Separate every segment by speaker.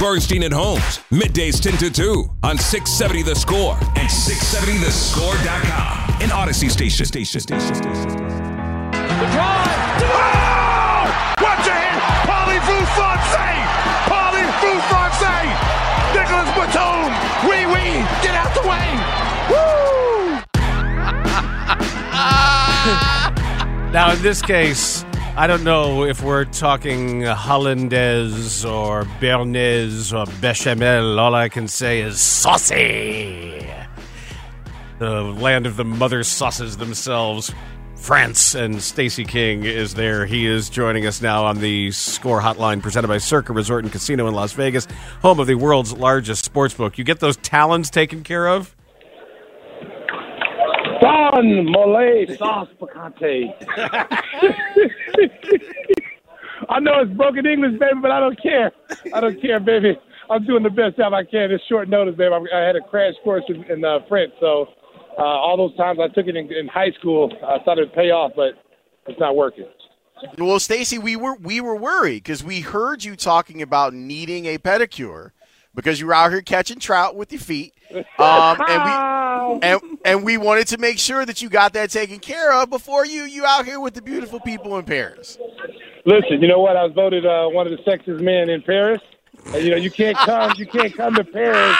Speaker 1: Bernstein and Holmes, middays 10 to 2 on 670 The Score and 670thescore.com. An Odyssey station. Station. Station. Station.
Speaker 2: The drive. Oh! Watch your hit. Paulie Foufonse. Paulie Foufonse. Nicolas Batum. Wee wee. Get out the way. Woo!
Speaker 3: Now, in this case, I don't know if we're talking Hollandaise or Béarnaise or Bechamel. All I can say is saucy. The land of the mother sauces themselves. France and Stacey King is there. He is joining us now on the Score Hotline presented by Circa Resort and Casino in Las Vegas, home of the world's largest sports book. You get those talons taken care of?
Speaker 4: Don Mole Sauce Picante. I know it's broken English, baby, but I don't care. I don't care, baby. I'm doing the best job I can. It's short notice, baby. I had a crash course in, in uh, French, so uh, all those times I took it in, in high school, I thought it'd pay off, but it's not working.
Speaker 5: Well, Stacey, we were we were worried because we heard you talking about needing a pedicure because you were out here catching trout with your feet, um, and we and, and we wanted to make sure that you got that taken care of before you you out here with the beautiful people in Paris.
Speaker 4: Listen, you know what? I was voted uh, one of the sexiest men in Paris. And, you know, you can't come you can't come to Paris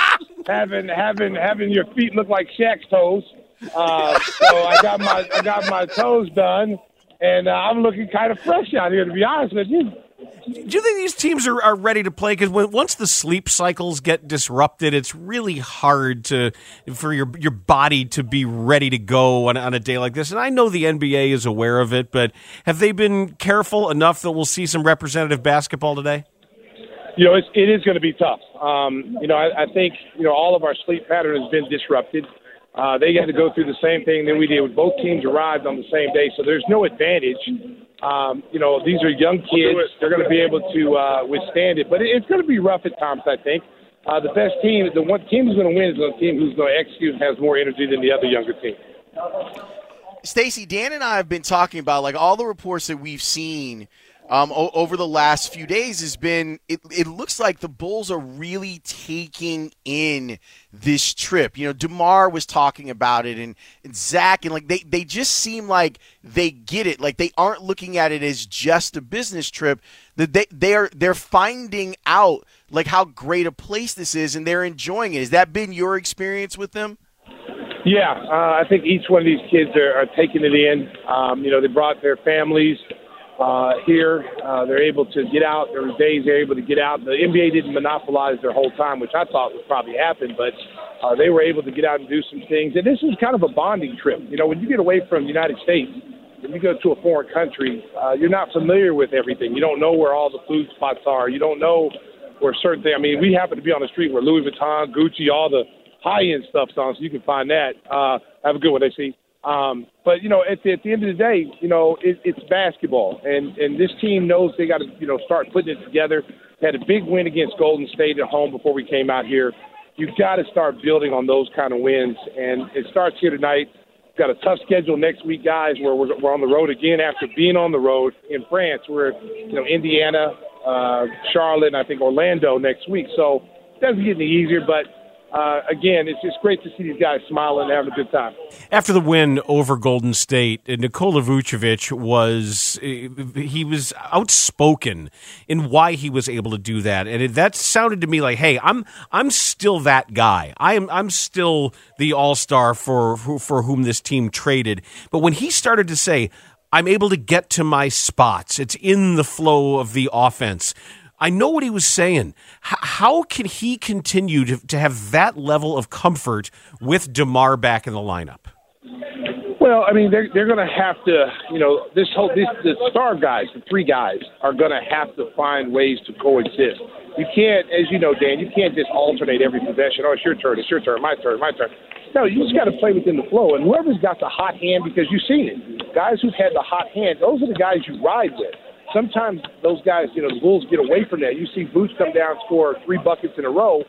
Speaker 4: having having having your feet look like Shaq's toes. Uh, so I got my I got my toes done, and uh, I'm looking kind of fresh out here, to be honest with you.
Speaker 3: Do you think these teams are, are ready to play? Because once the sleep cycles get disrupted, it's really hard to for your your body to be ready to go on, on a day like this. And I know the NBA is aware of it, but have they been careful enough that we'll see some representative basketball today?
Speaker 4: You know, it's, it is going to be tough. Um, you know, I, I think you know all of our sleep pattern has been disrupted. Uh, they had to go through the same thing that we did. Both teams arrived on the same day, so there's no advantage. Um, you know, these are young kids. They're going to be able to uh, withstand it, but it, it's going to be rough at times. I think uh, the best team, the one team who's going to win is the team who's going to execute and has more energy than the other younger team.
Speaker 5: Stacey, Dan and I have been talking about like all the reports that we've seen um, o- over the last few days has been it, it looks like the Bulls are really taking in this trip. You know, DeMar was talking about it and, and Zach and like they, they just seem like they get it. Like they aren't looking at it as just a business trip. That they they are they're finding out like how great a place this is and they're enjoying it. Has that been your experience with them?
Speaker 4: Yeah, uh, I think each one of these kids are, are taking it in. Um, you know, they brought their families uh, here. Uh, they're able to get out. There were days they're able to get out. The NBA didn't monopolize their whole time, which I thought would probably happen, but uh, they were able to get out and do some things. And this is kind of a bonding trip. You know, when you get away from the United States, when you go to a foreign country, uh, you're not familiar with everything. You don't know where all the food spots are. You don't know where certain things. I mean, we happen to be on the street where Louis Vuitton, Gucci, all the high end stuff's on, so you can find that. Uh, have a good one, AC. Um, but you know, at the, at the end of the day, you know, it, it's basketball, and and this team knows they got to you know start putting it together. Had a big win against Golden State at home before we came out here. You've got to start building on those kind of wins, and it starts here tonight. We've got a tough schedule next week, guys, where we're, we're on the road again after being on the road in France. We're you know Indiana, uh, Charlotte, and I think Orlando next week. So it doesn't get any easier, but uh, again, it's just great to see these guys smiling and having a good time.
Speaker 3: After the win over Golden State, Nikola Vucevic was he was outspoken in why he was able to do that, and it, that sounded to me like, "Hey, I'm I'm still that guy. I am I'm still the all star for for whom this team traded." But when he started to say, I'm able to get to my spots. It's in the flow of the offense. I know what he was saying. H- how can he continue to, to have that level of comfort with DeMar back in the lineup?
Speaker 4: Well, I mean, they're they're going to have to, you know, this whole this the star guys, the three guys, are going to have to find ways to coexist. You can't, as you know, Dan, you can't just alternate every possession. Oh, it's your turn, it's your turn, my turn, my turn. No, you just got to play within the flow. And whoever's got the hot hand, because you've seen it, guys who've had the hot hand, those are the guys you ride with. Sometimes those guys, you know, the Bulls get away from that. You see Boots come down, score three buckets in a row,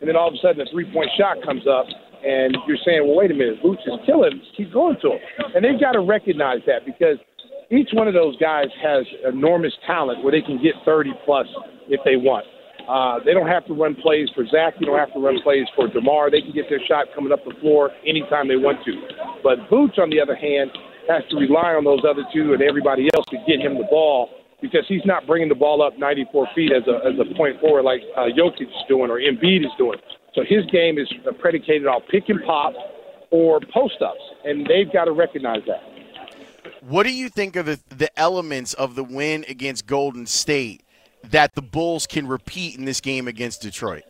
Speaker 4: and then all of a sudden a three-point shot comes up, and you're saying, well, wait a minute, Boots is killing. Keep going to him. And they've got to recognize that because each one of those guys has enormous talent where they can get 30 plus if they want. Uh, they don't have to run plays for Zach. You don't have to run plays for DeMar. They can get their shot coming up the floor anytime they want to. But Boots, on the other hand, has to rely on those other two and everybody else to get him the ball because he's not bringing the ball up 94 feet as a, as a point forward like uh, Jokic is doing or Embiid is doing. So his game is predicated on pick and pop or post ups, and they've got to recognize that.
Speaker 5: What do you think of the, the elements of the win against Golden State that the Bulls can repeat in this game against Detroit?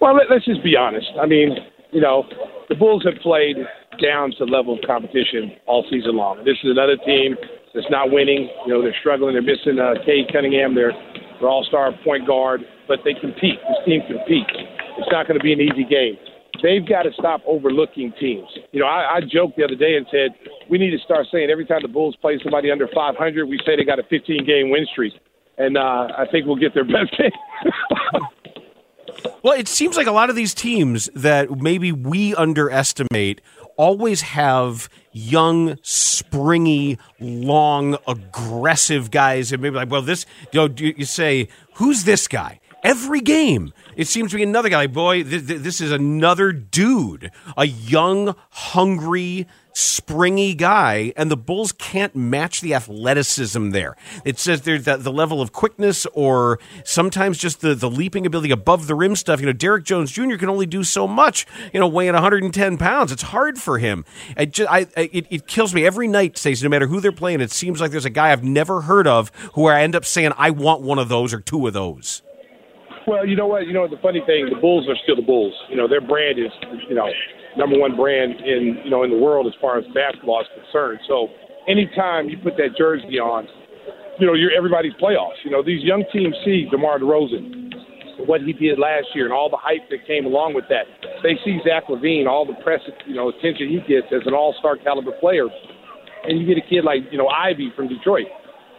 Speaker 4: Well, let, us just be honest. I mean, you know, the Bulls have played down to level of competition all season long. This is another team that's not winning. You know, they're struggling. They're missing uh, Cade Cunningham, their, their all-star point guard, but they compete. This team competes. It's not going to be an easy game. They've got to stop overlooking teams. You know, I, I joked the other day and said we need to start saying every time the Bulls play somebody under 500, we say they got a 15-game win streak and uh, I think we'll get their best game.
Speaker 3: well, it seems like a lot of these teams that maybe we underestimate always have young, springy, long, aggressive guys, and maybe like, well, this you know, you say, who's this guy? Every game, it seems to be another guy. Boy, this is another dude, a young, hungry springy guy, and the Bulls can't match the athleticism there. It says there's the, the level of quickness or sometimes just the, the leaping ability above the rim stuff. You know, Derrick Jones Jr. can only do so much, you know, weighing 110 pounds. It's hard for him. It, just, I, it, it kills me every night, Stacey, no matter who they're playing. It seems like there's a guy I've never heard of who I end up saying, I want one of those or two of those.
Speaker 4: Well, you know what? You know the funny thing, the Bulls are still the Bulls. You know their brand is, you know, number one brand in you know in the world as far as basketball is concerned. So anytime you put that jersey on, you know you're everybody's playoffs. You know these young teams see DeMar DeRozan, what he did last year, and all the hype that came along with that. They see Zach LaVine, all the press you know attention he gets as an All-Star caliber player, and you get a kid like you know Ivey from Detroit.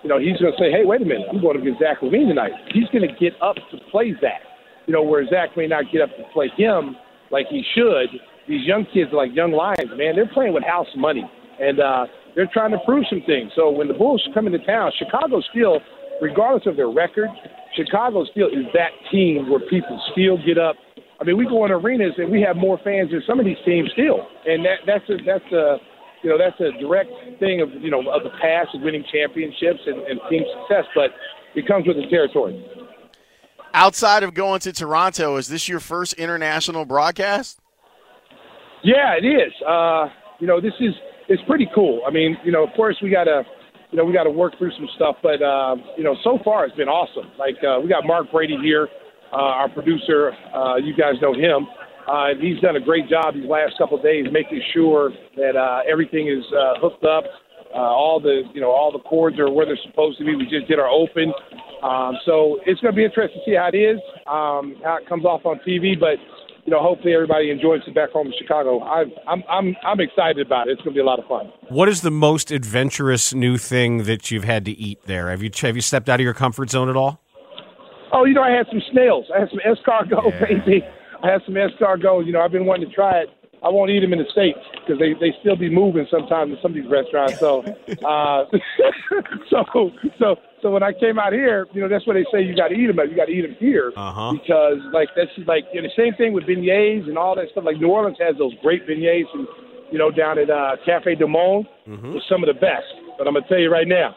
Speaker 4: You know he's going to say, hey, wait a minute, I'm going to get Zach LaVine tonight. He's going to get up to play Zach. You know where Zach may not get up to play him like he should these young kids are like young lions, man. They're playing with house money, and uh, they're trying to prove some things. So when the Bulls come into town, Chicago still, regardless of their record, Chicago still is that team where people still get up. I mean, we go in arenas and we have more fans than some of these teams still, and that that's a that's a you know that's a direct thing of you know of the past of winning championships and, and team success, but it comes with the territory.
Speaker 5: Outside of going to Toronto, is this your first international broadcast?
Speaker 4: Yeah, it is. Uh, you know, this is it's pretty cool. I mean, you know, of course we gotta, you know, we gotta work through some stuff, but uh, you know, so far it's been awesome. Like uh, we got Mark Brady here, uh, our producer. Uh, you guys know him. Uh, he's done a great job these last couple of days making sure that uh, everything is uh, hooked up. Uh, all the you know all the cords are where they're supposed to be. We just did our open, um, so it's going to be interesting to see how it is, um, how it comes off on TV. But you know, hopefully everybody enjoys it back home in Chicago. i am I'm, I'm, I'm excited about it. It's going to be a lot of fun.
Speaker 3: What is the most adventurous new thing that you've had to eat there? Have you have you stepped out of your comfort zone at all?
Speaker 4: Oh, you know, I had some snails. I had some escargot, yeah. baby. I had some escargot. You know, I've been wanting to try it. I won't eat them in the states because they they still be moving sometimes in some of these restaurants. So, uh, so so so when I came out here, you know, that's what they say you got to eat them, but you got to eat them here
Speaker 3: uh-huh.
Speaker 4: because like that's like you know, the same thing with beignets and all that stuff. Like New Orleans has those great beignets, and you know, down at uh, Cafe Du Monde, mm-hmm. some of the best. But I'm gonna tell you right now,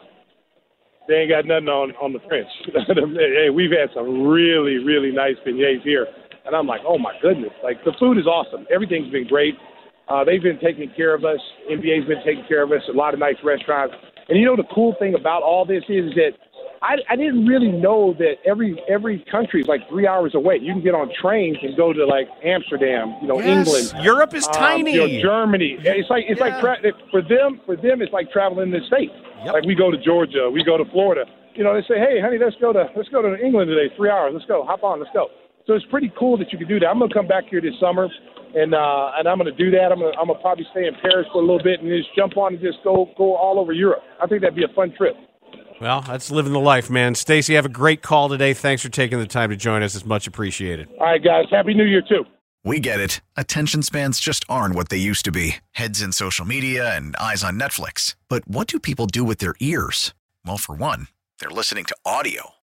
Speaker 4: they ain't got nothing on on the French. hey, we've had some really really nice beignets here, and I'm like, oh my goodness, like the food is awesome. Everything's been great. Uh, they've been taking care of us. NBA's been taking care of us. A lot of nice restaurants. And you know the cool thing about all this is that I, I didn't really know that every every country is like three hours away. You can get on trains and go to like Amsterdam, you know,
Speaker 3: Yes,
Speaker 4: England.
Speaker 3: Europe is
Speaker 4: um,
Speaker 3: tiny.
Speaker 4: you know, Germany. It's like it's like tra- for them. For them, it's like traveling in the states.
Speaker 3: Yep.
Speaker 4: Like we go to Georgia, we go to Florida. You know, they say, "Hey, honey, let's go to let's go to England today. Three hours. Let's go. Hop on. Let's go." So it's pretty cool that you can do that. I'm gonna come back here this summer, and uh, and I'm gonna do that. I'm gonna I'm gonna probably stay in Paris for a little bit and just jump on and just go go all over Europe. I think that'd be a fun trip.
Speaker 3: Well, that's living the life, man. Stacey, have a great call today. Thanks for taking the time to join us. It's much appreciated.
Speaker 4: All right, guys. Happy New Year too.
Speaker 6: We get it. Attention spans just aren't what they used to be heads in social media and eyes on Netflix. But what do people do with their ears? Well, for one, they're listening to audio.